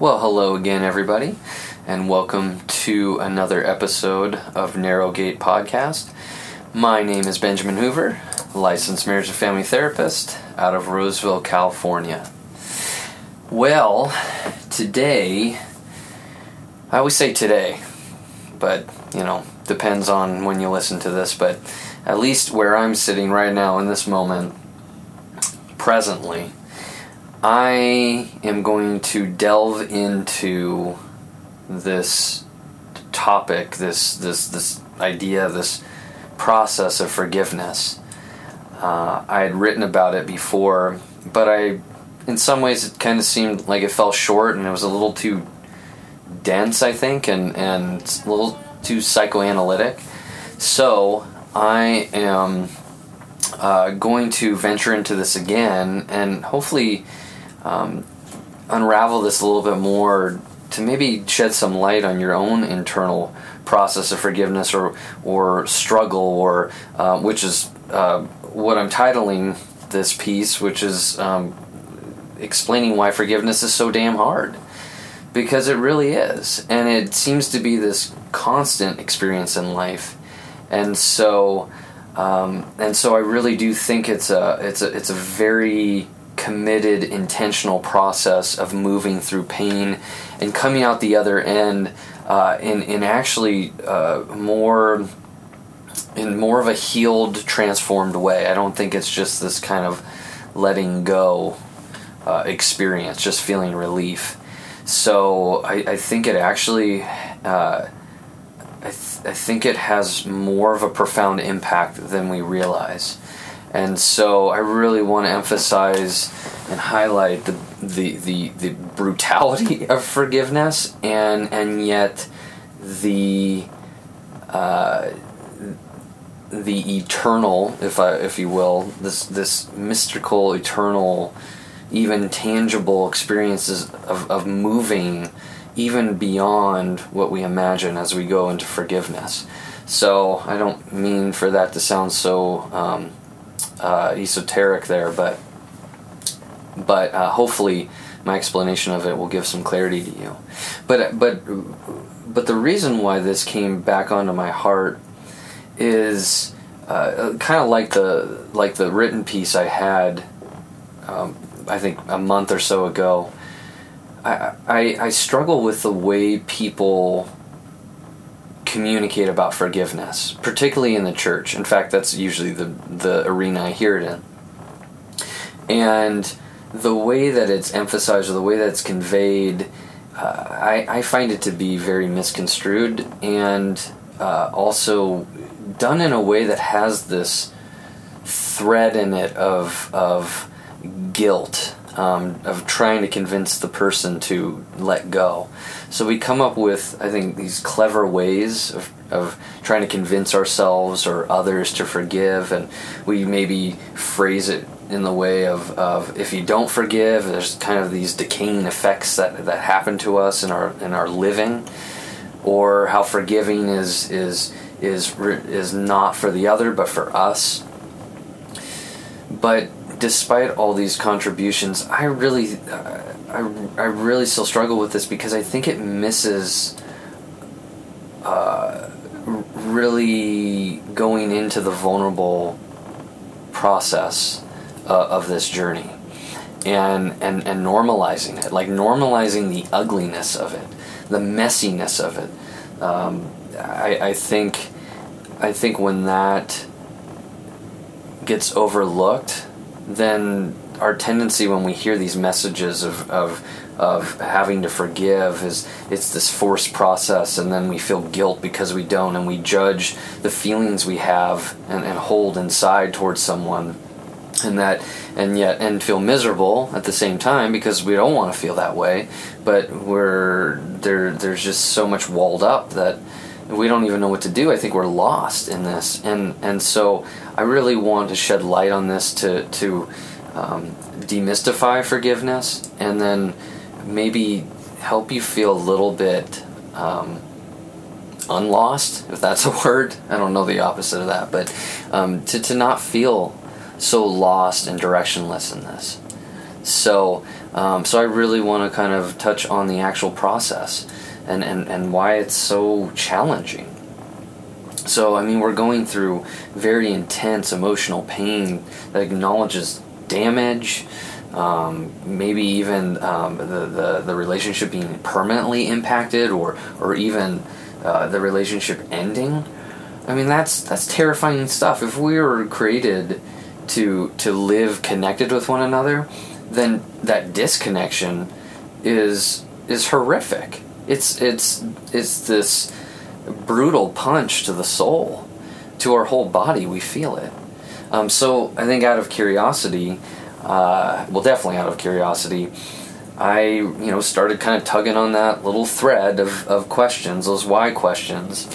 Well, hello again, everybody, and welcome to another episode of Narrow Gate Podcast. My name is Benjamin Hoover, licensed marriage and family therapist out of Roseville, California. Well, today, I always say today, but you know, depends on when you listen to this, but at least where I'm sitting right now in this moment, presently, I am going to delve into this topic, this this this idea, this process of forgiveness. Uh, I had written about it before, but I, in some ways, it kind of seemed like it fell short, and it was a little too dense, I think, and and a little too psychoanalytic. So I am uh, going to venture into this again, and hopefully um, unravel this a little bit more to maybe shed some light on your own internal process of forgiveness or or struggle or uh, which is uh, what I'm titling this piece, which is um, explaining why forgiveness is so damn hard because it really is, and it seems to be this constant experience in life, and so. Um, and so I really do think it's a it's a it's a very committed, intentional process of moving through pain and coming out the other end uh, in in actually uh, more in more of a healed, transformed way. I don't think it's just this kind of letting go uh, experience, just feeling relief. So I, I think it actually. Uh, I, th- I think it has more of a profound impact than we realize. And so I really want to emphasize and highlight the, the, the, the brutality of forgiveness and, and yet the, uh, the eternal, if, I, if you will, this, this mystical, eternal, even tangible experiences of, of moving even beyond what we imagine as we go into forgiveness. So I don't mean for that to sound so um, uh, esoteric there, but but uh, hopefully my explanation of it will give some clarity to you. But but but the reason why this came back onto my heart is uh, kind of like the like the written piece I had. Um, I think a month or so ago. I, I, I struggle with the way people communicate about forgiveness, particularly in the church. In fact, that's usually the, the arena I hear it in. And the way that it's emphasized or the way that it's conveyed, uh, I, I find it to be very misconstrued and uh, also done in a way that has this thread in it of, of guilt um, of trying to convince the person to let go. So we come up with, I think, these clever ways of, of trying to convince ourselves or others to forgive, and we maybe phrase it in the way of, of if you don't forgive, there's kind of these decaying effects that, that happen to us in our in our living, or how forgiving is is is is not for the other but for us. But despite all these contributions, I really, uh, I, I really still struggle with this because I think it misses uh, really going into the vulnerable process uh, of this journey and, and, and normalizing it, like normalizing the ugliness of it, the messiness of it. Um, I, I think, I think when that gets overlooked, then our tendency when we hear these messages of, of of having to forgive is it's this forced process and then we feel guilt because we don't and we judge the feelings we have and, and hold inside towards someone and that and yet and feel miserable at the same time because we don't want to feel that way but we're there there's just so much walled up that we don't even know what to do. I think we're lost in this, and and so I really want to shed light on this to to um, demystify forgiveness, and then maybe help you feel a little bit um, unlost, if that's a word. I don't know the opposite of that, but um, to to not feel so lost and directionless in this. So Um, so I really want to kind of touch on the actual process and, and, and why it's so challenging. So, I mean, we're going through very intense emotional pain that acknowledges damage, um, maybe even um, the, the, the relationship being permanently impacted or, or even uh, the relationship ending. I mean, that's, that's terrifying stuff. If we were created to, to live connected with one another, then that disconnection is, is horrific. It's, it's, it's this brutal punch to the soul, to our whole body. We feel it. Um, so I think out of curiosity, uh, well, definitely out of curiosity, I you know started kind of tugging on that little thread of, of questions, those why questions,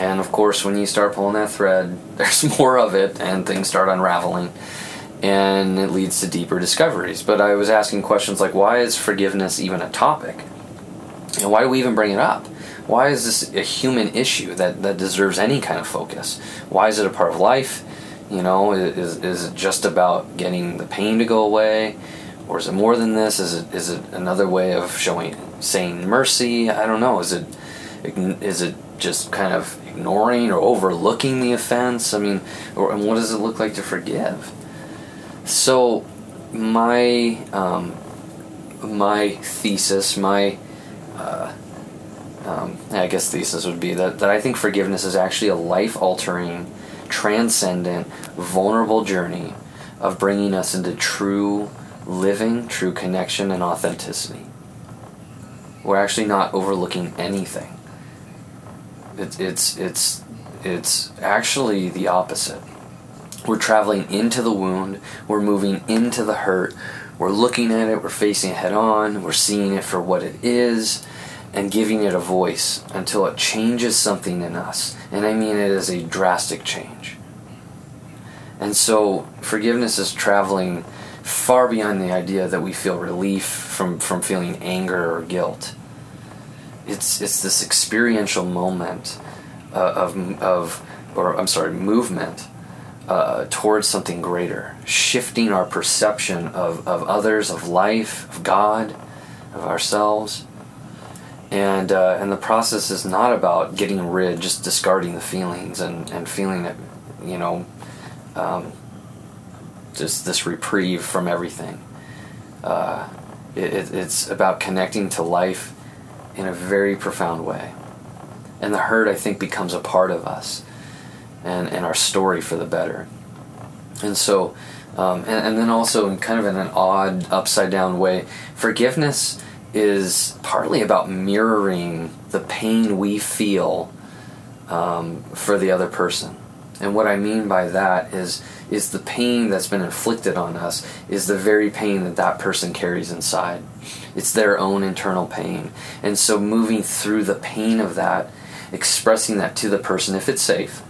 and of course when you start pulling that thread, there's more of it, and things start unraveling, and it leads to deeper discoveries. But I was asking questions like, why is forgiveness even a topic? And why do we even bring it up? Why is this a human issue that, that deserves any kind of focus? Why is it a part of life? You know, is, is it just about getting the pain to go away? Or is it more than this? Is it is it another way of showing saying mercy? I don't know. Is it is it just kind of ignoring or overlooking the offense? I mean, or and what does it look like to forgive? So, my um, my thesis, my uh, um, I guess thesis would be that, that I think forgiveness is actually a life altering transcendent, vulnerable journey of bringing us into true living, true connection, and authenticity. We're actually not overlooking anything. It's it's it's it's actually the opposite. We're traveling into the wound. We're moving into the hurt. We're looking at it. We're facing it head on. We're seeing it for what it is and giving it a voice until it changes something in us. And I mean it is a drastic change. And so forgiveness is traveling far beyond the idea that we feel relief from, from feeling anger or guilt. It's, it's this experiential moment uh, of, of, or I'm sorry, movement uh, towards something greater, shifting our perception of, of others, of life, of God, of ourselves and uh, and the process is not about getting rid, just discarding the feelings and and feeling it, you know, um, just this reprieve from everything. Uh, it, it's about connecting to life in a very profound way, and the hurt I think becomes a part of us, and and our story for the better, and so. Um, and, and then also in kind of in an odd upside down way forgiveness is partly about mirroring the pain we feel um, for the other person. And what I mean by that is is the pain that's been inflicted on us is the very pain that that person carries inside. It's their own internal pain. And so moving through the pain of that, expressing that to the person if it's safe,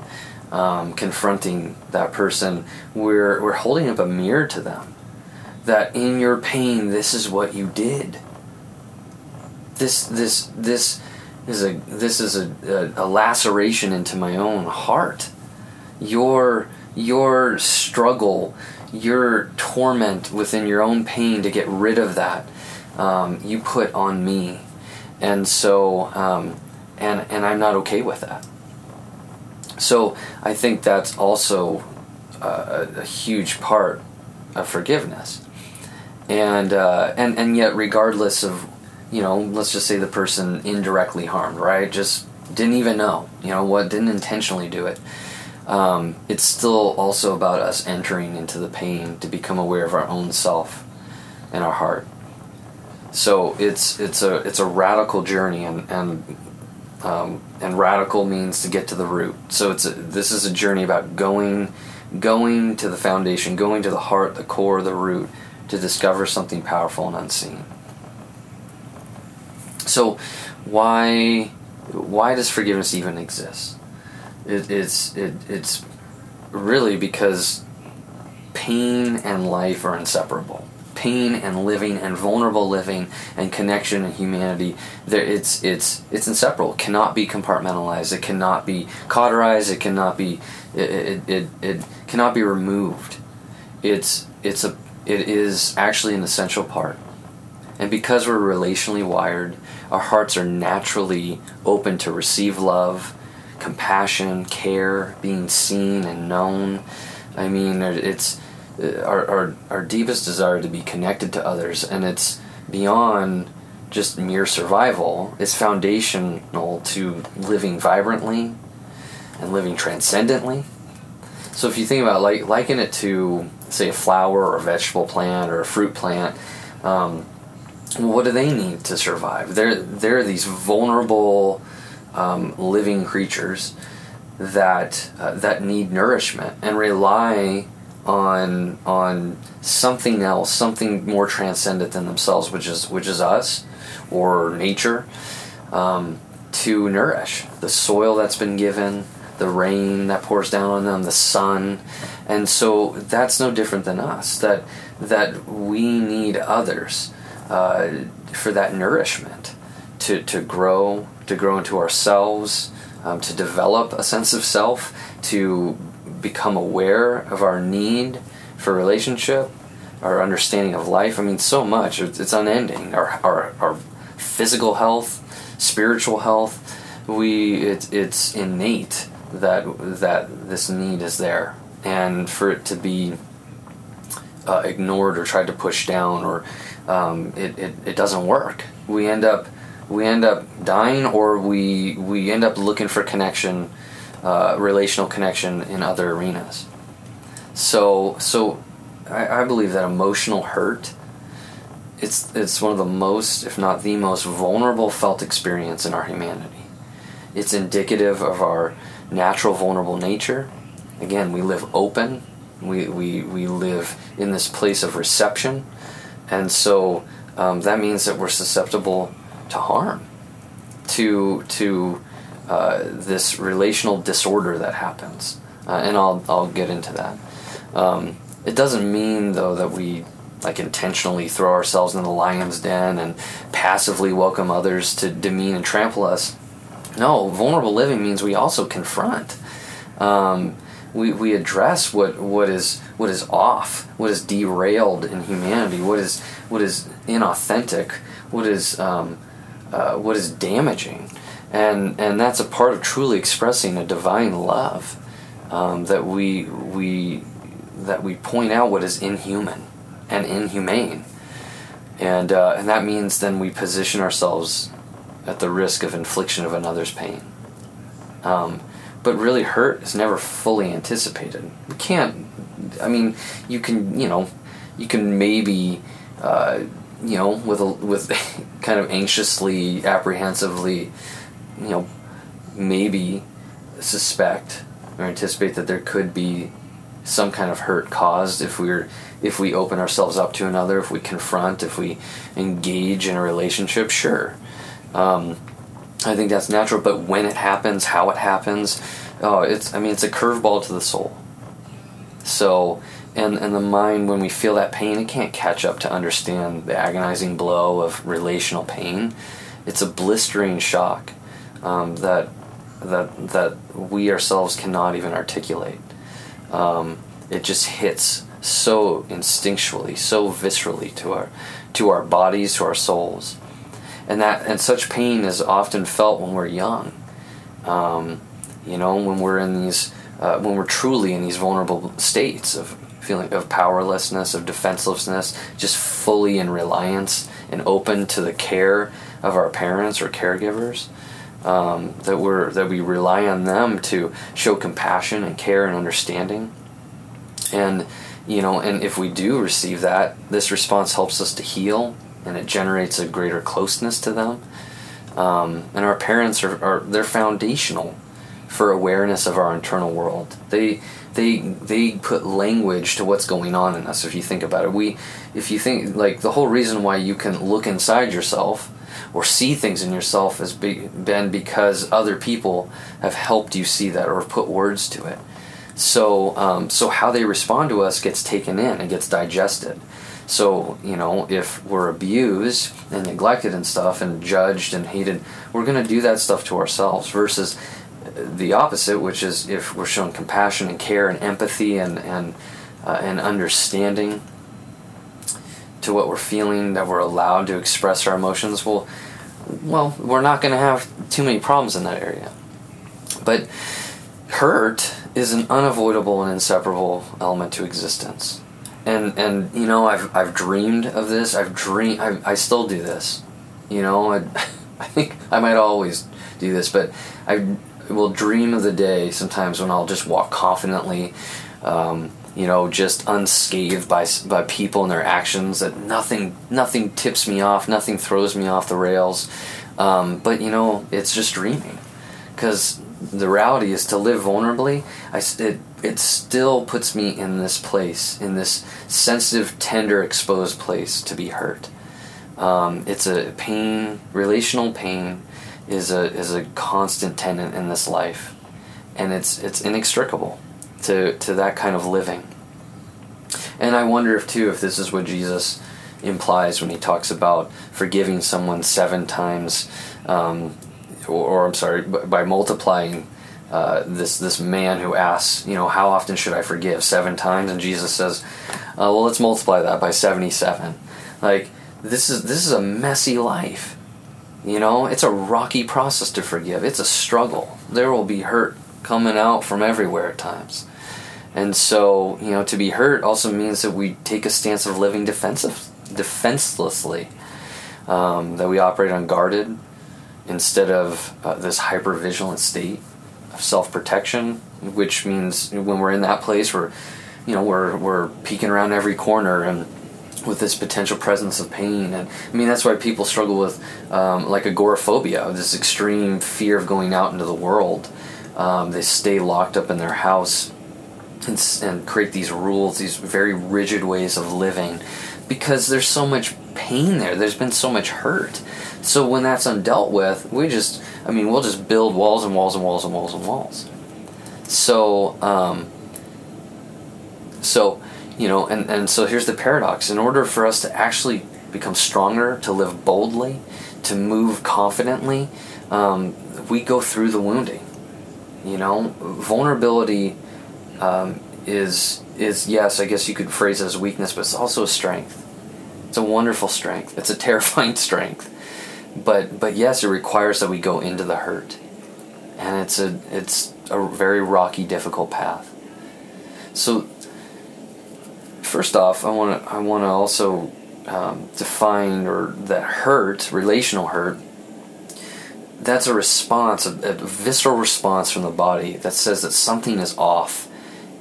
um, confronting that person, we're we're holding up a mirror to them. That in your pain, this is what you did this this this is a this is a, a, a laceration into my own heart. Your your struggle, your torment within your own pain to get rid of that, um, you put on me, and so um, and and I'm not okay with that. So I think that's also a, a huge part of forgiveness, and uh, and and yet regardless of you know, let's just say the person indirectly harmed, right? Just didn't even know, you know, what didn't intentionally do it. Um, it's still also about us entering into the pain to become aware of our own self and our heart. So it's it's a it's a radical journey, and and um, and radical means to get to the root. So it's a, this is a journey about going going to the foundation, going to the heart, the core, the root, to discover something powerful and unseen. So, why why does forgiveness even exist? It, it's it, it's really because pain and life are inseparable. Pain and living and vulnerable living and connection and humanity, there it's it's it's inseparable. It cannot be compartmentalized. It cannot be cauterized. It cannot be it, it, it, it cannot be removed. It's it's a it is actually an essential part And because we're relationally wired, our hearts are naturally open to receive love, compassion, care, being seen and known. I mean, it's uh, our, our, our deepest desire to be connected to others, and it's beyond just mere survival. It's foundational to living vibrantly and living transcendently. So if you think about like liken it to say a flower or a vegetable plant or a fruit plant, um, what do they need to survive? They're they're these vulnerable um, living creatures that uh, that need nourishment and rely on on something else, something more transcendent than themselves, which is which is us or nature, um, to nourish the soil that's been given, the rain that pours down on them, the sun, and so that's no different than us. That that we need others uh, for that nourishment to to grow, to grow into ourselves, um, to develop a sense of self, to become aware of our need for relationship, our understanding of life. I mean, so much. It's unending. Our, our, our physical health, spiritual health, we it, it's innate that that this need is there, and for it to be uh, ignored or tried to push down, or um, it, it, it doesn't work. We end up we end up dying, or we we end up looking for connection uh, relational connection in other arenas. So, so I, I, believe that emotional hurt it's it's one of the most, if not the most, vulnerable felt experience in our humanity. It's indicative of our natural vulnerable nature. Again, we live open. We we, we live in this place of reception, and so um, that means that we're susceptible to harm, to to uh, this relational disorder that happens, uh, and I'll I'll get into that. Um, it doesn't mean though that we like intentionally throw ourselves in the lion's den and passively welcome others to demean and trample us. No, vulnerable living means we also confront. Um, we, we address what, what is what is off, what is derailed in humanity, what is what is inauthentic, what is um, uh, what is damaging, and and that's a part of truly expressing a divine love um, that we we that we point out what is inhuman and inhumane, and uh, and that means then we position ourselves at the risk of infliction of another's pain. Um, but really, hurt is never fully anticipated. We can't. I mean, you can you know, you can maybe. Uh, you know, with a, with kind of anxiously, apprehensively you know, maybe suspect or anticipate that there could be some kind of hurt caused if we're if we open ourselves up to another, if we confront, if we engage in a relationship, sure. Um, I think that's natural, but when it happens, how it happens, oh, it's I mean it's a curveball to the soul. So and and the mind when we feel that pain, it can't catch up to understand the agonizing blow of relational pain. It's a blistering shock um, that that that we ourselves cannot even articulate. Um, it just hits so instinctually, so viscerally to our to our bodies, to our souls, and that and such pain is often felt when we're young. Um, you know, when we're in these uh, when we're truly in these vulnerable states of feeling of powerlessness, of defenselessness, just fully in reliance and open to the care of our parents or caregivers um, that we're that we rely on them to show compassion and care and understanding. And you know and if we do receive that this response helps us to heal and it generates a greater closeness to them. Um, and our parents are, are they're foundational for awareness of our internal world they they they put language to what's going on in us if you think about it we if you think like the whole reason why you can look inside yourself or see things in yourself has been because other people have helped you see that or put words to it. So, um, so how they respond to us gets taken in and gets digested. So, you know, if we're abused and neglected and stuff and judged and hated, we're going to do that stuff to ourselves versus the opposite, which is if we're shown compassion and care and empathy and, and, uh, and understanding to what we're feeling, that we're allowed to express our emotions, well, well, we're not going to have too many problems in that area. But hurt is an unavoidable and inseparable element to existence. And and you know, I've I've dreamed of this. I've dream. I, I still do this. You know, I, I think I might always do this, but I will dream of the day sometimes when I'll just walk confidently. Um, you know, just unscathed by by people and their actions. That nothing nothing tips me off, nothing throws me off the rails. Um, but you know, it's just dreaming, because the reality is to live vulnerably. I it it still puts me in this place, in this sensitive, tender, exposed place to be hurt. Um, it's a pain, relational pain, is a is a constant tenant in this life, and it's it's inextricable to, to that kind of living. And I wonder if too if this is what Jesus implies when he talks about forgiving someone seven times, um, or, or, I'm sorry, by multiplying uh, this this man who asks, you know, how often should I forgive? Seven times, and Jesus says, uh, well, let's multiply that by seventy-seven. Like this is this is a messy life. You know, it's a rocky process to forgive. It's a struggle. There will be hurt coming out from everywhere at times. And so, you know, to be hurt also means that we take a stance of living defensive, defenselessly, um, that we operate unguarded instead of uh, this hyper vigilant state of self protection, which means when we're in that place, we're, you know, we're we're peeking around every corner and with this potential presence of pain. And I mean, that's why people struggle with um, like agoraphobia, this extreme fear of going out into the world. Um, they stay locked up in their house and, and create these rules, these very rigid ways of living, because there's so much pain there. There's been so much hurt. So when that's undealt with, we just, I mean, we'll just build walls and walls and walls and walls and walls. So, um, so, you know, and, and so here's the paradox. In order for us to actually become stronger, to live boldly, to move confidently, um, we go through the wounding. You know, vulnerability um, is is yes, I guess you could phrase it as weakness, but it's also a strength. It's a wonderful strength. It's a terrifying strength. But but yes, it requires that we go into the hurt, and it's a it's a very rocky, difficult path. So first off, I want to I want to also um, define or that hurt, relational hurt. That's a response, a, a visceral response from the body that says that something is off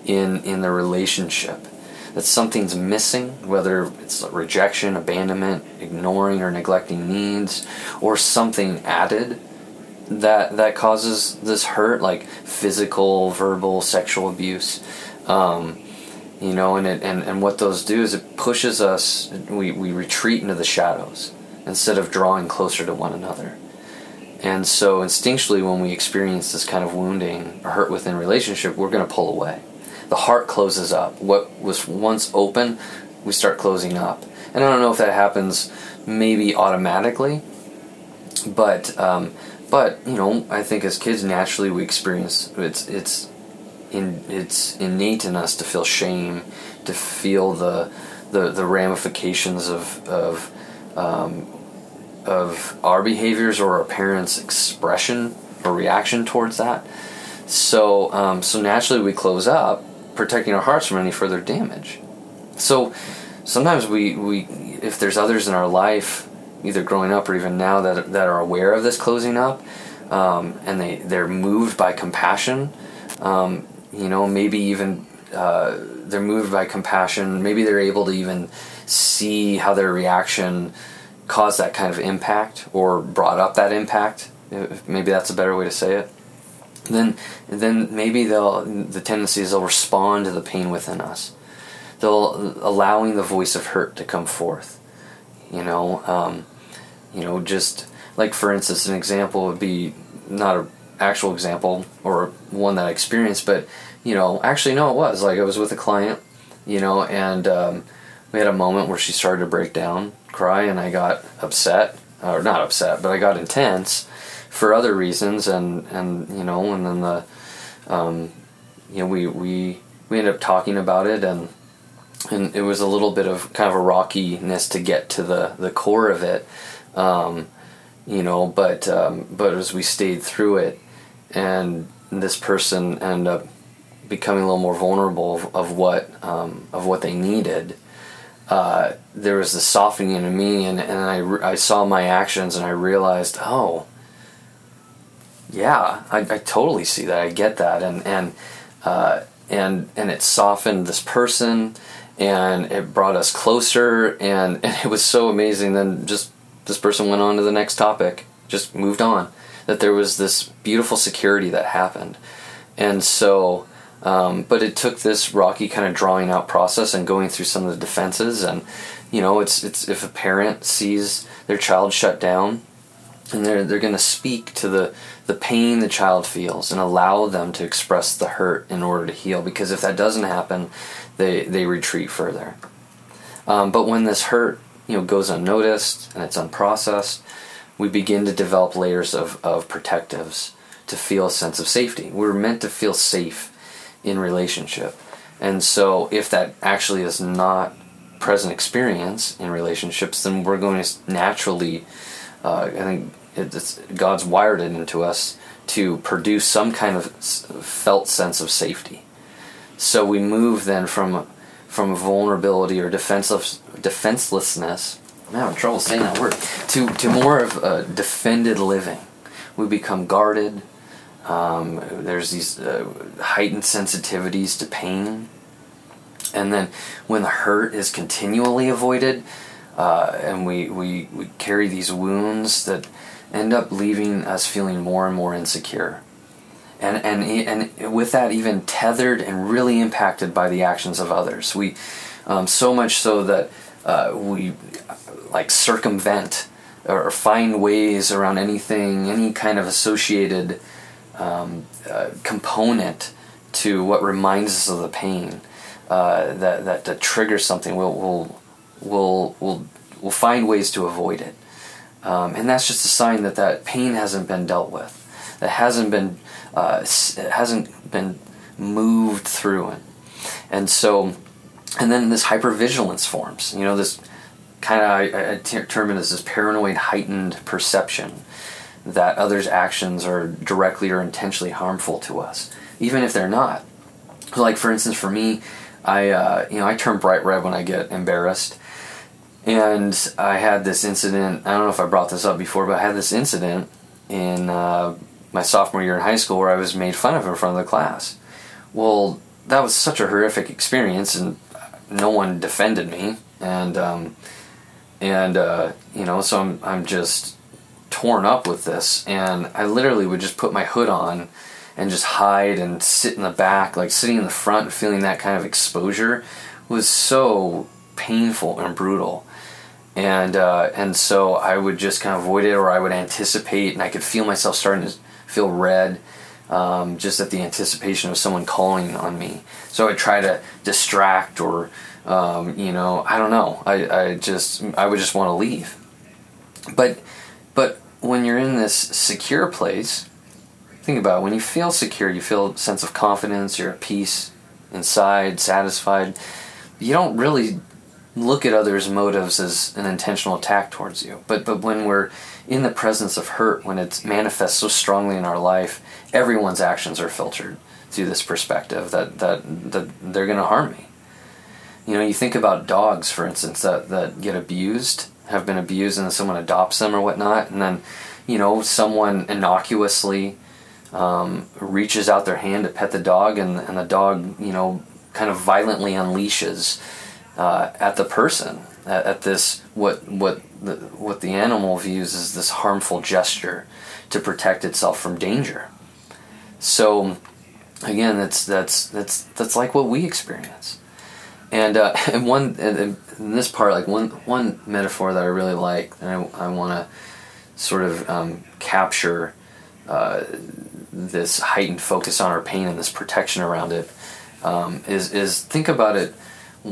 in in the relationship that something's missing whether it's rejection abandonment ignoring or neglecting needs or something added that that causes this hurt like physical verbal sexual abuse um, you know and, it, and and what those do is it pushes us we, we retreat into the shadows instead of drawing closer to one another and so instinctually when we experience this kind of wounding or hurt within relationship we're going to pull away the heart closes up. What was once open, we start closing up. And I don't know if that happens maybe automatically, but um, but you know, I think as kids naturally we experience it's it's in it's innate in us to feel shame, to feel the the, the ramifications of of um, of our behaviors or our parents' expression or reaction towards that. So um, so naturally we close up protecting our hearts from any further damage. So sometimes we, we if there's others in our life, either growing up or even now that that are aware of this closing up, um, and they they're moved by compassion, um, you know, maybe even uh, they're moved by compassion. Maybe they're able to even see how their reaction caused that kind of impact or brought up that impact. Maybe that's a better way to say it then then maybe they'll the tendency is they'll respond to the pain within us. They'll allowing the voice of hurt to come forth. You know, um, you know, just like for instance, an example would be not an actual example or one that I experienced, but you know, actually no, it was like I was with a client, you know, and um, we had a moment where she started to break down, cry, and I got upset, or not upset, but I got intense for other reasons, and and you know, and then the, um, you know, we we we ended up talking about it, and and it was a little bit of kind of a rockiness to get to the the core of it. Um, you know, but um, but as we stayed through it, and this person ended up becoming a little more vulnerable of, of what um, of what they needed. Uh, there was the softening in me, and, and I, I saw my actions, and I realized, oh, yeah, I, I totally see that. I get that, and and uh, and and it softened this person, and it brought us closer, and, and it was so amazing. Then just this person went on to the next topic, just moved on. That there was this beautiful security that happened, and so. Um, but it took this rocky kind of drawing out process and going through some of the defenses and you know it's it's if a parent sees their child shut down and they're they're going to speak to the the pain the child feels and allow them to express the hurt in order to heal because if that doesn't happen they they retreat further. Um, but when this hurt you know goes unnoticed and it's unprocessed we begin to develop layers of, of protectives to feel a sense of safety. We're meant to feel safe in relationship and so if that actually is not present experience in relationships then we're going to naturally uh, I think it's God's wired it into us to produce some kind of felt sense of safety. So we move then from from vulnerability or defenseless defenselessness. I'm having trouble saying that word to to more of a defended living. We become guarded. Um, there's these uh, heightened sensitivities to pain, and then when the hurt is continually avoided, uh, and we, we we carry these wounds that end up leaving us feeling more and more insecure. And, and, and with that, even tethered and really impacted by the actions of others. We, um, so much so that uh, we like circumvent or find ways around anything, any kind of associated um, uh, component to what reminds us of the pain uh, that, that, that triggers something. We'll, we'll, we'll, we'll, we'll find ways to avoid it. Um, and that's just a sign that that pain hasn't been dealt with, that hasn't been uh, hasn't been moved through it, and so, and then this hypervigilance forms. You know, this kind of I, I term it as this paranoid heightened perception that others' actions are directly or intentionally harmful to us, even if they're not. Like for instance, for me, I uh, you know I turn bright red when I get embarrassed and I had this incident. I don't know if I brought this up before, but I had this incident in uh, my sophomore year in high school where I was made fun of in front of the class. Well, that was such a horrific experience, and no one defended me, and um, and uh, you know, so I'm I'm just torn up with this, and I literally would just put my hood on and just hide and sit in the back, like sitting in the front, and feeling that kind of exposure was so painful and brutal and uh, and so I would just kind of avoid it, or I would anticipate, and I could feel myself starting to feel red, um, just at the anticipation of someone calling on me. So I would try to distract, or um, you know, I don't know. I, I just I would just want to leave. But but when you're in this secure place, think about it, when you feel secure, you feel a sense of confidence, you're at peace inside, satisfied. You don't really look at others' motives as an intentional attack towards you. But but when we're in the presence of hurt, when it manifests so strongly in our life, everyone's actions are filtered through this perspective that that, that they're going to harm me. You know, you think about dogs, for instance, that, that get abused, have been abused, and someone adopts them or whatnot, and then, you know, someone innocuously um, reaches out their hand to pet the dog, and, and the dog, you know, kind of violently unleashes uh, at the person, at, at, this what what the, what the animal views as this harmful gesture to protect itself from danger. So again, that's that's that's that's like what we experience. And uh, and one and in this part, like one one metaphor that I really like, and I, I want to sort of um, capture uh, this heightened focus on our pain and this protection around it um, is is think about it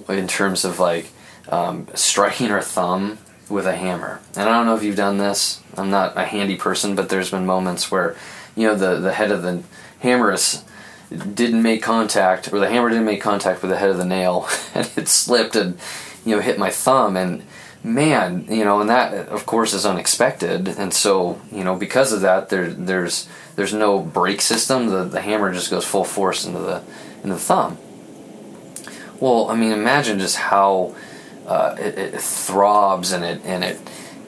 in terms of like um, striking our thumb with a hammer. And I don't know if you've done this. I'm not a handy person, but there's been moments where, you know, the the head of the hammer is didn't make contact, or the hammer didn't make contact with the head of the nail, and it slipped and you know hit my thumb, and man, you know, and that of course is unexpected, and so you know because of that, there there's there's no brake system. The the hammer just goes full force into the into the thumb. Well, I mean, imagine just how uh, it, it, throbs and it and it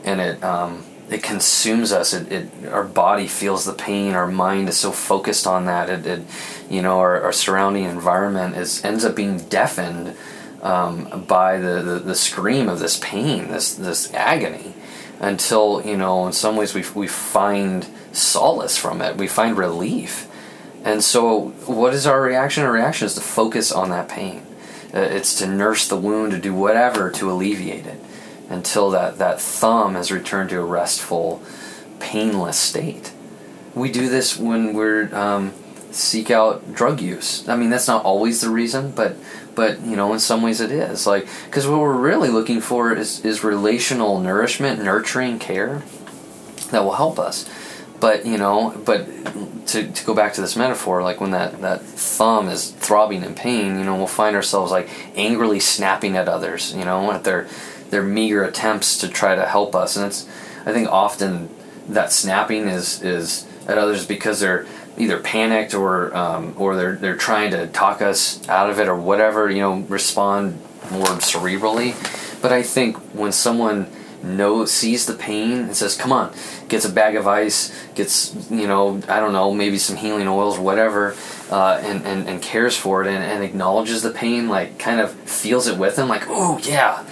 and it um, it consumes us. It, it our body feels the pain. Our mind is so focused on that. It, it you know our, our surrounding environment is ends up being deafened um, by the, the, the scream of this pain, this this agony, until you know in some ways we we find solace from it. We find relief. And so, what is our reaction? Our reaction is to focus on that pain. Uh, it's to nurse the wound, to do whatever to alleviate it until that, that thumb has returned to a restful, painless state. We do this when we're um, seek out drug use. I mean, that's not always the reason, but but you know, in some ways it is. Like because what we're really looking for is is relational nourishment, nurturing care that will help us. But you know, but to, to go back to this metaphor, like when that, that thumb is throbbing in pain, you know, we'll find ourselves like angrily snapping at others, you know, at their their meager attempts to try to help us. And it's I think often that snapping is is at others because they're either panicked or um, or they're they're trying to talk us out of it or whatever, you know, respond more cerebrally. But I think when someone knows sees the pain and says, "Come on," gets a bag of ice, gets you know I don't know maybe some healing oils, whatever, uh, and, and and cares for it and, and acknowledges the pain, like kind of feels it with them, like oh yeah,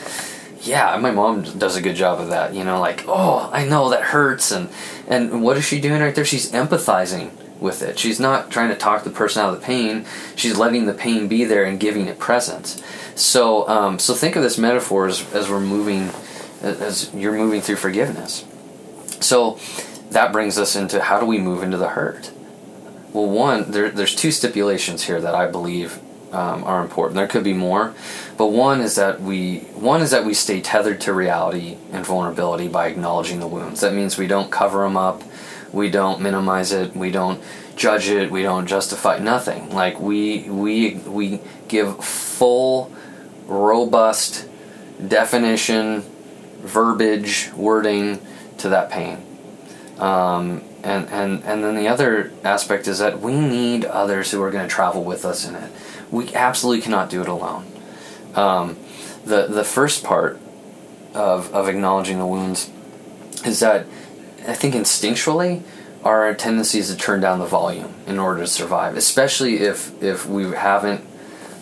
yeah. My mom does a good job of that, you know, like oh I know that hurts, and and what is she doing right there? She's empathizing with it. She's not trying to talk the person out of the pain. She's letting the pain be there and giving it presence. So um, so think of this metaphor as, as we're moving as you're moving through forgiveness. So that brings us into how do we move into the hurt? Well, one, there, there's two stipulations here that I believe um, are important. There could be more, but one is that we one is that we stay tethered to reality and vulnerability by acknowledging the wounds. That means we don't cover them up, we don't minimize it, we don't judge it, we don't justify nothing. Like we we we give full, robust definition verbiage, wording to that pain. Um, and, and, and then the other aspect is that we need others who are going to travel with us in it. We absolutely cannot do it alone. Um, the, the first part of, of acknowledging the wounds is that I think instinctually our tendency is to turn down the volume in order to survive, especially if, if we haven't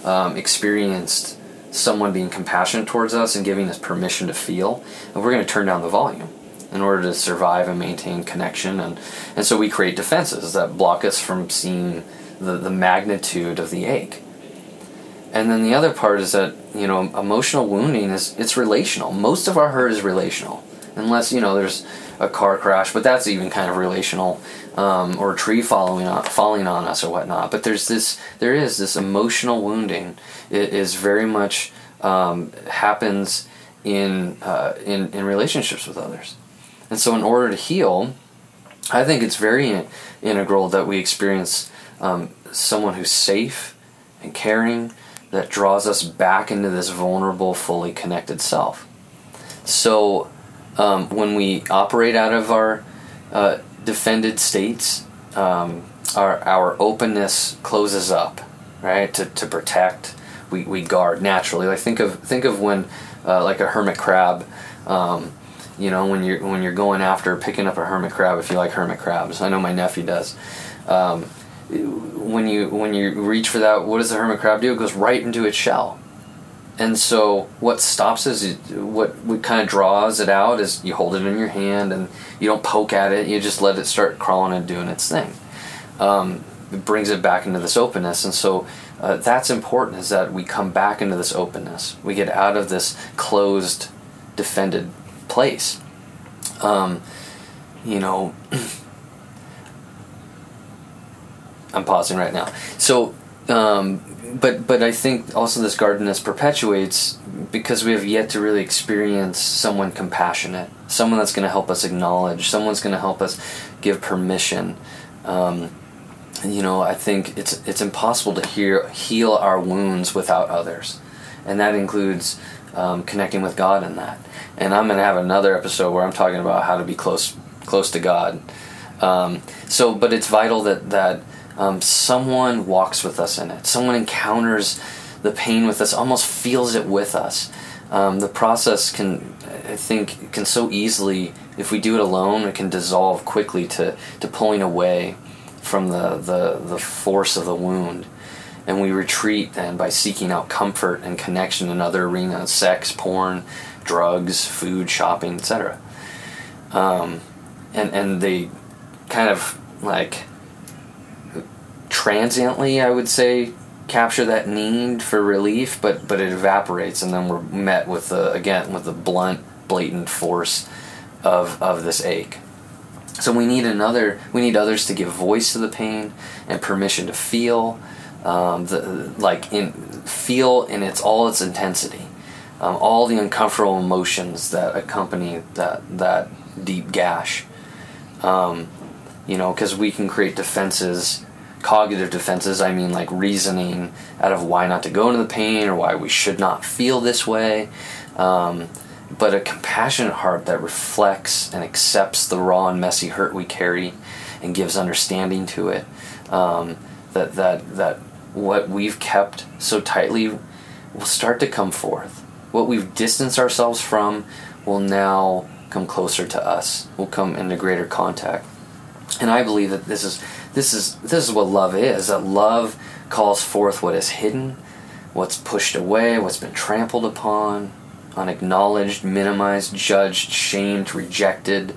um, experienced someone being compassionate towards us and giving us permission to feel, and we're going to turn down the volume in order to survive and maintain connection. And, and so we create defenses that block us from seeing the, the magnitude of the ache. And then the other part is that, you know, emotional wounding is it's relational. Most of our hurt is relational. Unless, you know, there's a car crash, but that's even kind of relational, um, or a tree falling on, falling on us or whatnot. But there's this, there is this emotional wounding. It is very much um, happens in, uh, in in relationships with others. And so, in order to heal, I think it's very integral that we experience um, someone who's safe and caring that draws us back into this vulnerable, fully connected self. So, um, when we operate out of our uh, defended states, um, our, our openness closes up, right? To, to protect, we, we guard naturally. Like think of think of when, uh, like a hermit crab, um, you know when you're when you're going after picking up a hermit crab if you like hermit crabs. I know my nephew does. Um, when you when you reach for that what does the hermit crab do? It goes right into its shell. And so what stops is what what kind of draws it out is you hold it in your hand and you don't poke at it. You just let it start crawling and doing its thing. Um, it brings it back into this openness. And so uh, that's important is that we come back into this openness. We get out of this closed defended place. Um, you know, I'm pausing right now. So, um, but but I think also this guardedness perpetuates because we have yet to really experience someone compassionate, someone that's going to help us acknowledge, someone's going to help us give permission. Um, you know, I think it's it's impossible to hear, heal our wounds without others, and that includes um, connecting with God in that. And I'm going to have another episode where I'm talking about how to be close close to God. Um, so, but it's vital that that um, someone walks with us in it. Someone encounters the pain with us, almost feels it with us. Um, the process can, I think, can so easily, if we do it alone, it can dissolve quickly to, to pulling away from the, the, the force of the wound. And we retreat then by seeking out comfort and connection in other arenas sex, porn, drugs, food, shopping, etc. Um, and, and they kind of like transiently, I would say, capture that need for relief, but but it evaporates, and then we're met with the again with the blunt, blatant force of of this ache. So we need another. We need others to give voice to the pain and permission to feel, um, the like in feel in its all its intensity, um, all the uncomfortable emotions that accompany that that deep gash. Um, you know, because we can create defenses cognitive defenses, I mean like reasoning out of why not to go into the pain or why we should not feel this way. Um, but a compassionate heart that reflects and accepts the raw and messy hurt we carry and gives understanding to it. Um, that, that, that what we've kept so tightly will start to come forth. What we've distanced ourselves from will now come closer to us, will come into greater contact. And I believe that this is this is this is what love is. That love calls forth what is hidden, what's pushed away, what's been trampled upon, unacknowledged, minimized, judged, shamed, rejected,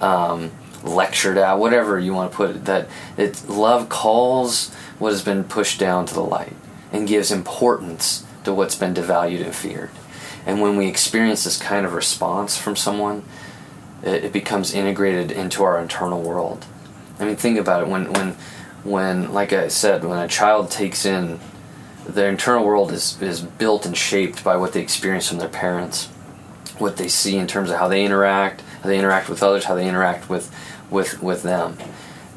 um, lectured at, whatever you want to put it. That it love calls what has been pushed down to the light and gives importance to what's been devalued and feared. And when we experience this kind of response from someone, it, it becomes integrated into our internal world. I mean, think about it. When when when like I said, when a child takes in their internal world is is built and shaped by what they experience from their parents, what they see in terms of how they interact, how they interact with others, how they interact with with with them,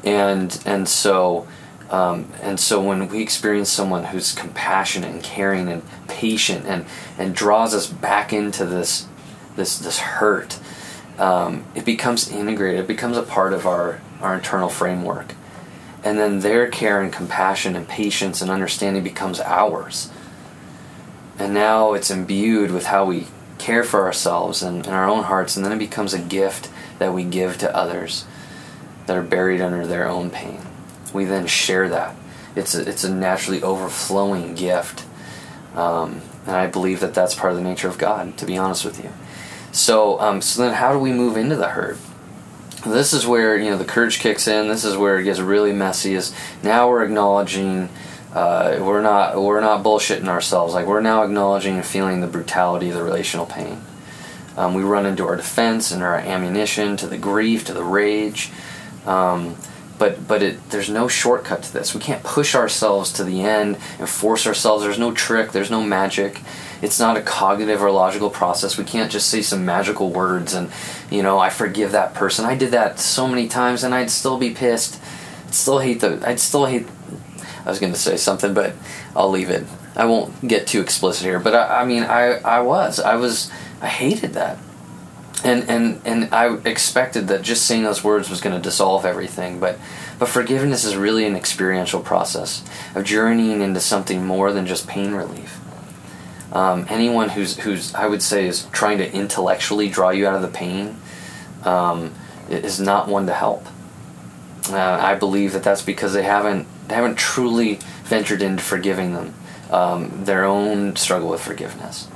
and and so. Um, and so when we experience someone who's compassionate and caring and patient and, and draws us back into this this this hurt, um, it becomes integrated. It becomes a part of our our internal framework. And then their care and compassion and patience and understanding becomes ours. And now it's imbued with how we care for ourselves and, and our own hearts, and then it becomes a gift that we give to others that are buried under their own pain. We then share that. It's a, it's a naturally overflowing gift. Um, and I believe that that's part of the nature of God, to be honest with you. So, um, so then how do we move into the hurt? this is where you know the courage kicks in. This is where it gets really messy. Is now we're acknowledging uh, we're not we're not bullshitting ourselves. Like we're now acknowledging and feeling the brutality of the relational pain. Um, we run into our defense and our ammunition to the grief, to the rage. Um, but but it, there's no shortcut to this. We can't push ourselves to the end and force ourselves. There's no trick. There's no magic. It's not a cognitive or logical process. We can't just say some magical words and, you know, I forgive that person. I did that so many times and I'd still be pissed. I'd still hate the. I'd still hate. I was going to say something, but I'll leave it. I won't get too explicit here. But I, I mean, I I was I was I hated that and and and I expected that just saying those words was going to dissolve everything, but but forgiveness is really an experiential process of journeying into something more than just pain relief. Um, anyone who's who's I would say is trying to intellectually draw you out of the pain um, is not one to help. Uh, I believe that that's because they haven't haven't truly ventured into forgiving them um, their own struggle with forgiveness.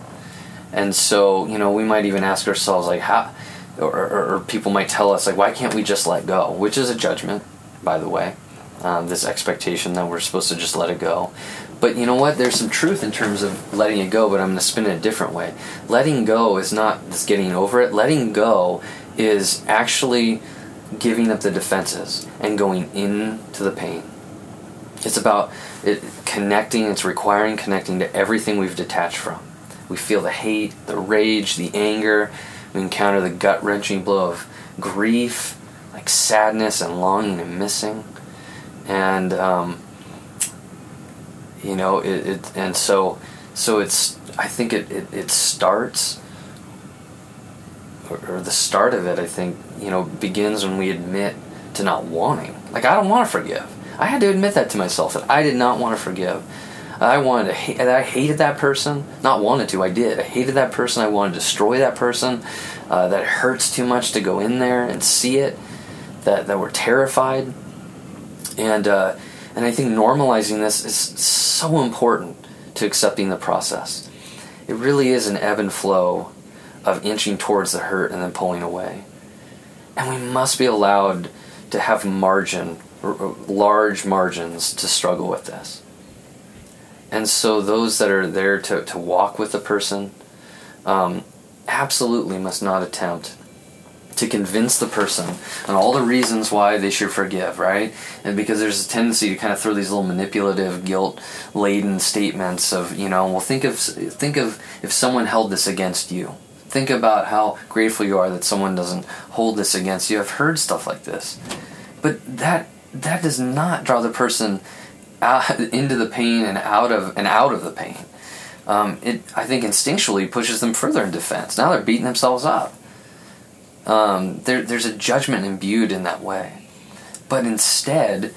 And so, you know, we might even ask ourselves, like, how, or, or, or people might tell us, like, why can't we just let go? Which is a judgment, by the way. Um, this expectation that we're supposed to just let it go. But you know what? There's some truth in terms of letting it go, but I'm going to spin it a different way. Letting go is not just getting over it. Letting go is actually giving up the defenses and going into the pain. It's about it connecting, it's requiring connecting to everything we've detached from. We feel the hate, the rage, the anger. We encounter the gut wrenching blow of grief, like sadness and longing and missing. and um, you know it, it and so so it's I think it, it, it starts or, or the start of it I think you know begins when we admit to not wanting like I don't want to forgive I had to admit that to myself that I did not want to forgive I wanted to hate, I hated that person. Not wanted to, I did. I hated that person. I wanted to destroy that person. Uh, that hurts too much to go in there and see it. That that we're terrified. And uh, and I think normalizing this is so important to accepting the process. It really is an ebb and flow of inching towards the hurt and then pulling away. And we must be allowed to have margin, large margins to struggle with this. And so those that are there to, to walk with the person um, absolutely must not attempt to convince the person on all the reasons why they should forgive, right? And because there's a tendency to kind of throw these little manipulative, guilt-laden statements of, you know, well, think of think of if someone held this against you. Think about how grateful you are that someone doesn't hold this against you. I've heard stuff like this, but that that does not draw the person out, into the pain and out of and out of the pain. Um, it I think instinctually pushes them further in defense. Now they're beating themselves up. Um, there, there's a judgment imbued in that way, but instead,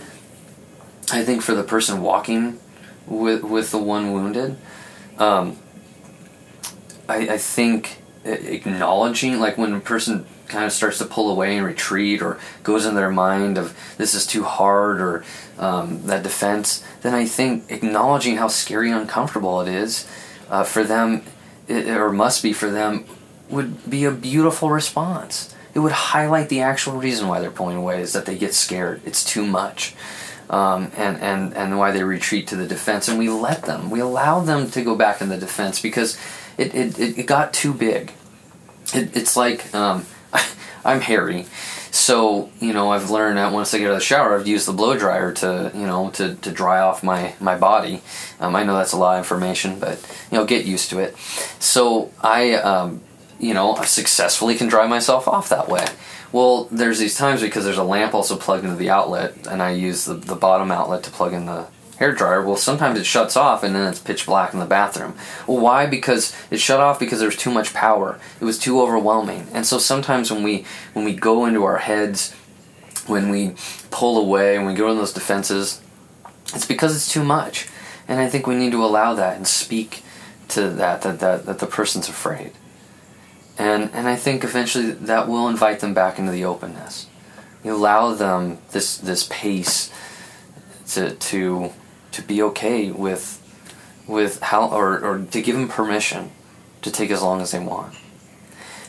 I think for the person walking with with the one wounded, um, I, I think acknowledging like when a person kind of starts to pull away and retreat or goes in their mind of this is too hard or um, that defense, then I think acknowledging how scary and uncomfortable it is uh, for them, it, or must be for them, would be a beautiful response. It would highlight the actual reason why they're pulling away is that they get scared. It's too much. Um, and, and, and why they retreat to the defense. And we let them, we allow them to go back in the defense because it, it, it got too big. It, it's like um, I'm hairy, so you know I've learned that once I get out of the shower, I've used the blow dryer to you know to, to dry off my my body. Um, I know that's a lot of information, but you know get used to it. So I um, you know I successfully can dry myself off that way. Well, there's these times because there's a lamp also plugged into the outlet, and I use the, the bottom outlet to plug in the hair dryer. Well, sometimes it shuts off and then it's pitch black in the bathroom. Well, why? Because it shut off because there was too much power. It was too overwhelming. And so sometimes when we when we go into our heads, when we pull away, when we go in those defenses, it's because it's too much. And I think we need to allow that and speak to that that that, that the person's afraid. And and I think eventually that will invite them back into the openness. You allow them this this pace to to to be okay with with how or, or to give them permission to take as long as they want.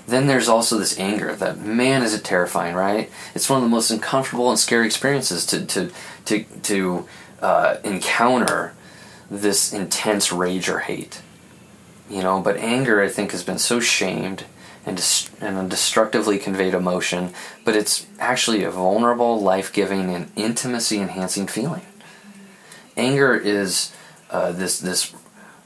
Then there's also this anger that man is it terrifying, right? It's one of the most uncomfortable and scary experiences to to to to uh, encounter this intense rage or hate. You know, but anger I think has been so shamed and, dest- and a destructively conveyed emotion, but it's actually a vulnerable, life giving, and intimacy enhancing feeling anger is uh, this this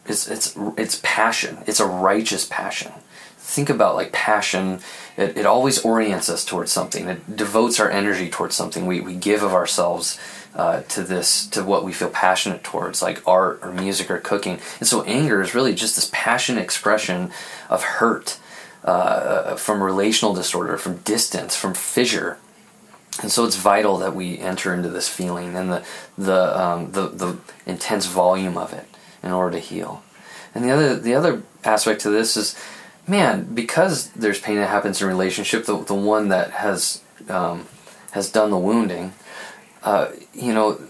it's it's it's passion. It's a righteous passion. Think about like passion. It, it always orients us towards something. It devotes our energy towards something. We we give of ourselves uh, to this to what we feel passionate towards, like art or music or cooking. And so anger is really just this passionate expression of hurt. Uh, from relational disorder, from distance, from fissure, and so it's vital that we enter into this feeling and the the um, the, the intense volume of it in order to heal. And the other the other aspect to this is, man, because there's pain that happens in relationship, the the one that has um, has done the wounding, uh, you know,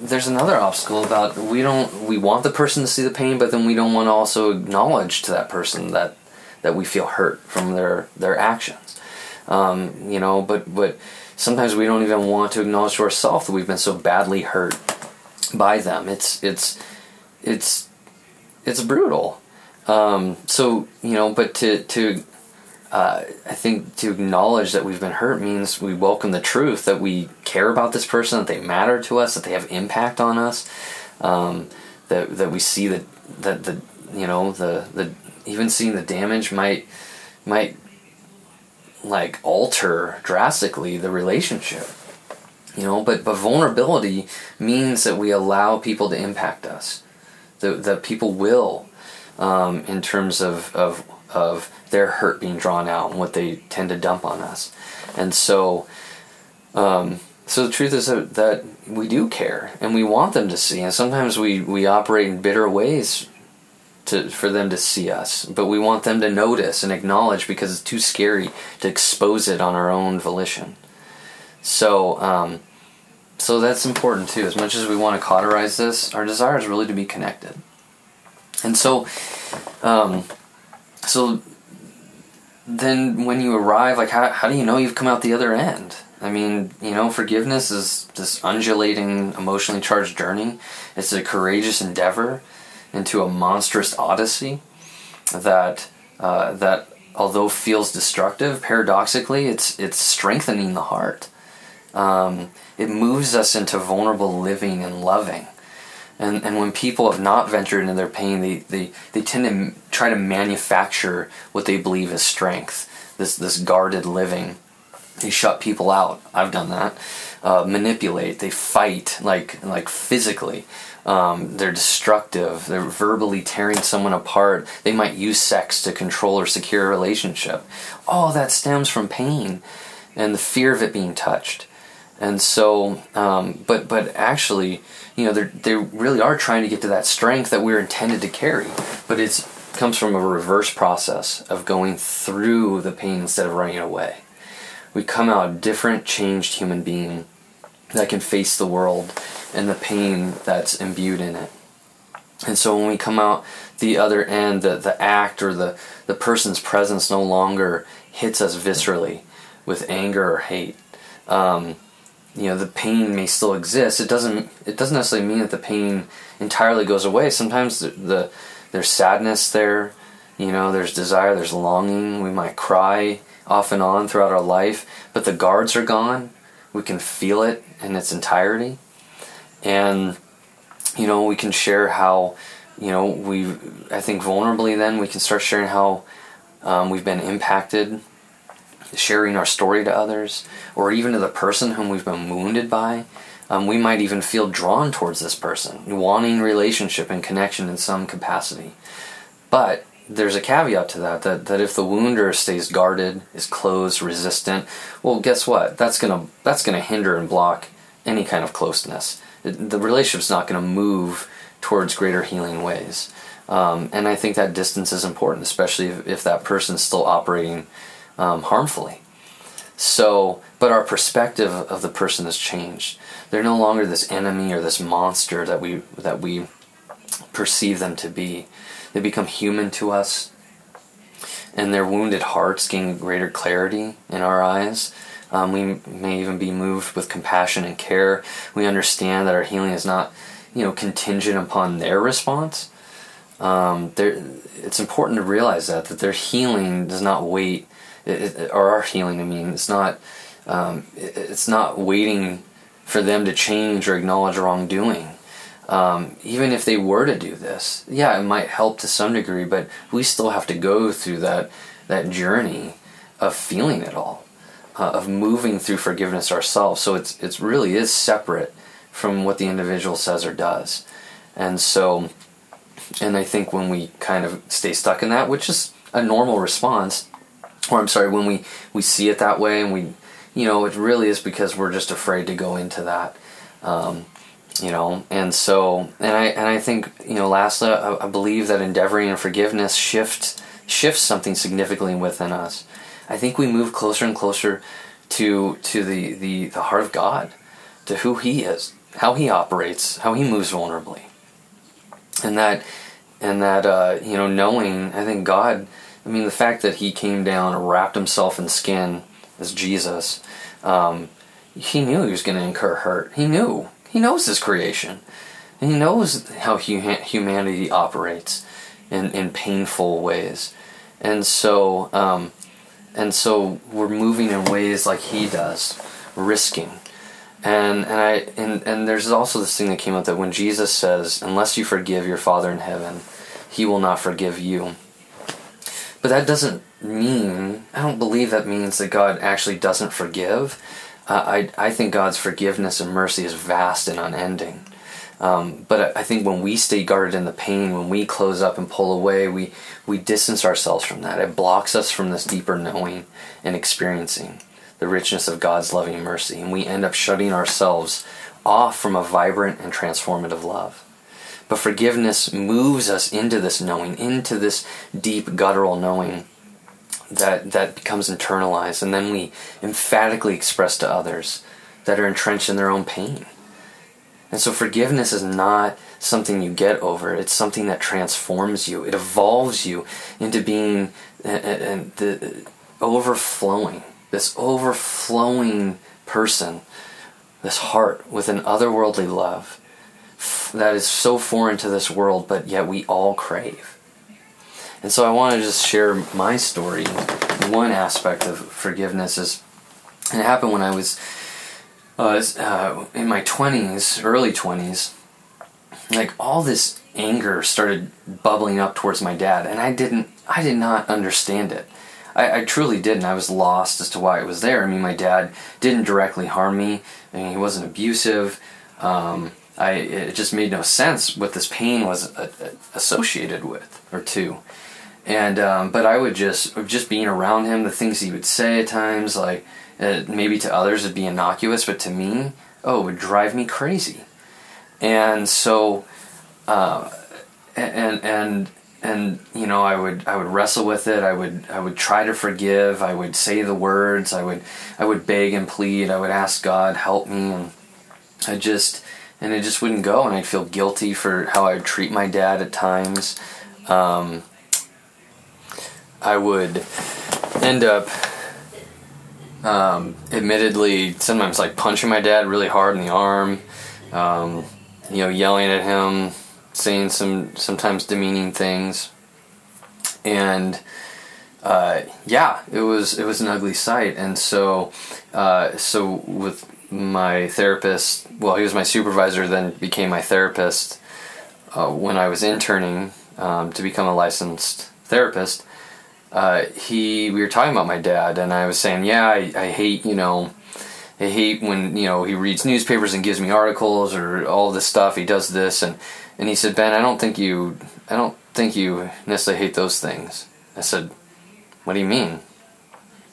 there's another obstacle about we don't we want the person to see the pain, but then we don't want to also acknowledge to that person that that we feel hurt from their their actions. Um, you know, but but sometimes we don't even want to acknowledge to ourselves that we've been so badly hurt by them. It's it's it's it's brutal. Um, so you know, but to to uh, I think to acknowledge that we've been hurt means we welcome the truth that we care about this person, that they matter to us, that they have impact on us, um, that that we see that that the you know the the even seeing the damage might might like alter drastically the relationship. You know, but but vulnerability means that we allow people to impact us. That that people will, um, in terms of of of their hurt being drawn out and what they tend to dump on us, and so. Um, so the truth is that, that we do care and we want them to see, and sometimes we, we operate in bitter ways to for them to see us, but we want them to notice and acknowledge because it's too scary to expose it on our own volition. So, um, so that's important too. As much as we want to cauterize this, our desire is really to be connected. And so, um, so then when you arrive, like how how do you know you've come out the other end? I mean, you know, forgiveness is this undulating, emotionally charged journey. It's a courageous endeavor into a monstrous odyssey that uh, that although feels destructive, paradoxically, it's it's strengthening the heart. Um, it moves us into vulnerable living and loving. And, and when people have not ventured into their pain, they, they, they tend to try to manufacture what they believe is strength, this, this guarded living. They shut people out. I've done that. Uh, manipulate. They fight like like physically. Um, they're destructive. They're verbally tearing someone apart. They might use sex to control or secure a relationship. All that stems from pain and the fear of it being touched. And so, um, but but actually, you know, they they really are trying to get to that strength that we're intended to carry. But it comes from a reverse process of going through the pain instead of running away. We come out a different, changed human being that can face the world and the pain that's imbued in it. And so when we come out the other end, the, the act or the, the person's presence no longer hits us viscerally with anger or hate. Um, you know, the pain may still exist. It doesn't it doesn't necessarily mean that the pain entirely goes away. Sometimes the, the there's sadness there, you know, there's desire, there's longing. We might cry off and on throughout our life, but the guards are gone. We can feel it in its entirety and you know we can share how you know we I think vulnerably then we can start sharing how um, we've been impacted, sharing our story to others, or even to the person whom we've been wounded by. Um, we might even feel drawn towards this person, wanting relationship and connection in some capacity. But there's a caveat to that, that that if the wounder stays guarded, is closed, resistant, well, guess what? That's gonna that's gonna hinder and block any kind of closeness the relationship's not to move towards greater healing ways. Um, and I think that distance is important, especially if, if that person's still operating um, harmfully. So, but our perspective of the person has changed. They're no longer this enemy or this monster that we that we perceive them to be. They become human to us, and their wounded hearts gain greater clarity in our eyes. Um, we may even be moved with compassion and care. We understand that our healing is not, you know, contingent upon their response. Um, it's important to realize that that their healing does not wait, it, it, or our healing. I mean, it's not. Um, it, it's not waiting for them to change or acknowledge wrongdoing. Um, even if they were to do this, yeah, it might help to some degree, but we still have to go through that that journey of feeling it all uh, of moving through forgiveness ourselves. So it's it's really is separate from what the individual says or does, and so, and I think when we kind of stay stuck in that, which is a normal response, or I'm sorry, when we we see it that way and we, you know, it really is because we're just afraid to go into that. Um, you know and so and i and i think you know lastly I, believe that endeavoring and forgiveness shifts shifts something significantly within us I think we move closer and closer to to the, the, the heart of God, to who He is, how He operates, how He moves vulnerably, and that and that uh, you know knowing I think God, I mean the fact that He came down and wrapped Himself in skin as Jesus, um, He knew He was going to incur hurt. He knew He knows His creation, and He knows how humanity operates in in painful ways, and so. Um, and so we're moving in ways like he does, risking. And and I and, and there's also this thing that came up that when Jesus says, Unless you forgive your Father in heaven, he will not forgive you. But that doesn't mean I don't believe that means that God actually doesn't forgive. I, I think God's forgiveness and mercy is vast and unending. Um, but I think when we stay guarded in the pain, when we close up and pull away, we, we distance ourselves from that. It blocks us from this deeper knowing and experiencing the richness of God's loving mercy. And we end up shutting ourselves off from a vibrant and transformative love. But forgiveness moves us into this knowing, into this deep guttural knowing that that becomes internalized and then we emphatically express to others that are entrenched in their own pain. And so forgiveness is not something you get over. It's something that transforms you. It evolves you into being and the overflowing, this overflowing person, this heart with an otherworldly love that is so foreign to this world, but yet we all crave. And so I want to just share my story. One aspect of forgiveness is, it happened when I was uh, uh, in my 20s, early 20s. Like all this anger started bubbling up towards my dad, and I didn't, I did not understand it. I, I, truly didn't. I was lost as to why it was there. I mean, my dad didn't directly harm me. I mean, he wasn't abusive. Um, I it just made no sense what this pain was uh, uh, associated with or to. And um, but I would just just being around him, the things he would say at times, like uh, maybe to others it'd be innocuous, but to me, oh, it would drive me crazy. And so, uh, and and and you know, I would I would wrestle with it. I would I would try to forgive. I would say the words. I would I would beg and plead. I would ask God help me, and I just and it just wouldn't go, and I'd feel guilty for how I would treat my dad at times. Um, I would end up, um, admittedly, sometimes like punching my dad really hard in the arm, um, you know, yelling at him, saying some sometimes demeaning things, and uh, yeah, it was it was an ugly sight, and so uh, so with my therapist, well, he was my supervisor, then became my therapist uh, when I was interning um, to become a licensed therapist. Uh, he, we were talking about my dad, and I was saying, yeah, I, I hate, you know, I hate when you know he reads newspapers and gives me articles or all this stuff. He does this, and and he said, Ben, I don't think you, I don't think you necessarily hate those things. I said, What do you mean?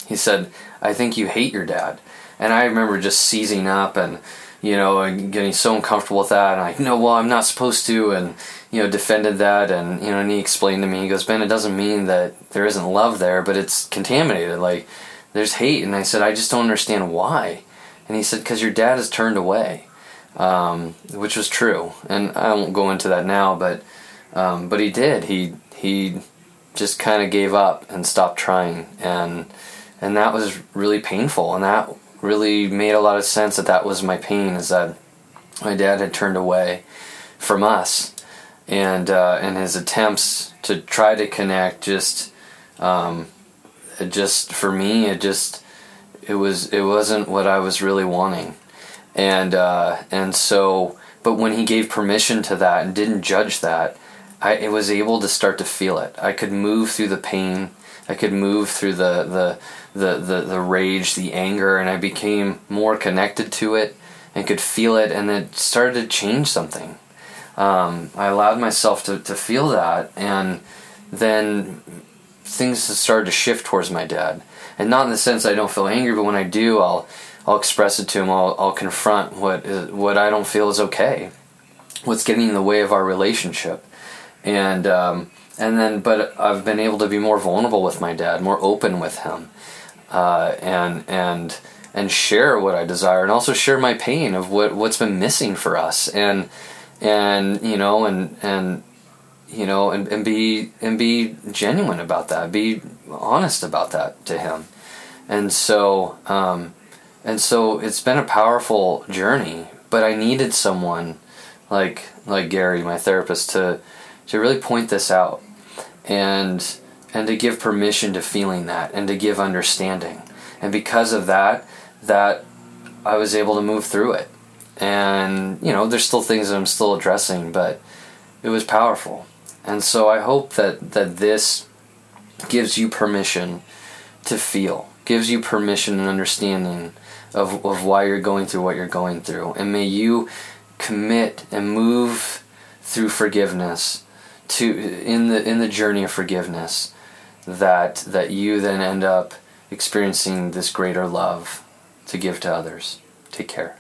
He said, I think you hate your dad. And I remember just seizing up and, you know, and getting so uncomfortable with that. And I, no, well, I'm not supposed to. And, you know, defended that. And, you know, and he explained to me, he goes, Ben, it doesn't mean that there isn't love there, but it's contaminated. Like, there's hate. And I said, I just don't understand why. And he said, because your dad has turned away, um, which was true. And I won't go into that now, but, um, but he did. He, he just kind of gave up and stopped trying. And, and that was really painful. And that really made a lot of sense that that was my pain is that my dad had turned away from us and uh, and his attempts to try to connect just um, just for me it just it was it wasn't what I was really wanting. And uh, and so but when he gave permission to that and didn't judge that I it was able to start to feel it. I could move through the pain. I could move through the the the, the, the rage, the anger, and I became more connected to it and could feel it, and it started to change something. Um, I allowed myself to, to feel that, and then things started to shift towards my dad. And not in the sense I don't feel angry, but when I do, I'll I'll express it to him. I'll I'll confront what is, what I don't feel is okay, what's getting in the way of our relationship, and um, and then but I've been able to be more vulnerable with my dad, more open with him, uh, and and and share what I desire, and also share my pain of what what's been missing for us, and and you know, and and you know, and, and be and be genuine about that, be honest about that to him, and so um, and so it's been a powerful journey, but I needed someone like like Gary, my therapist, to to really point this out and and to give permission to feeling that and to give understanding. And because of that, that I was able to move through it. And, you know, there's still things that I'm still addressing, but it was powerful. And so I hope that, that this gives you permission to feel, gives you permission and understanding of, of why you're going through what you're going through. And may you commit and move through forgiveness to in the in the journey of forgiveness that that you then end up experiencing this greater love to give to others. Take care.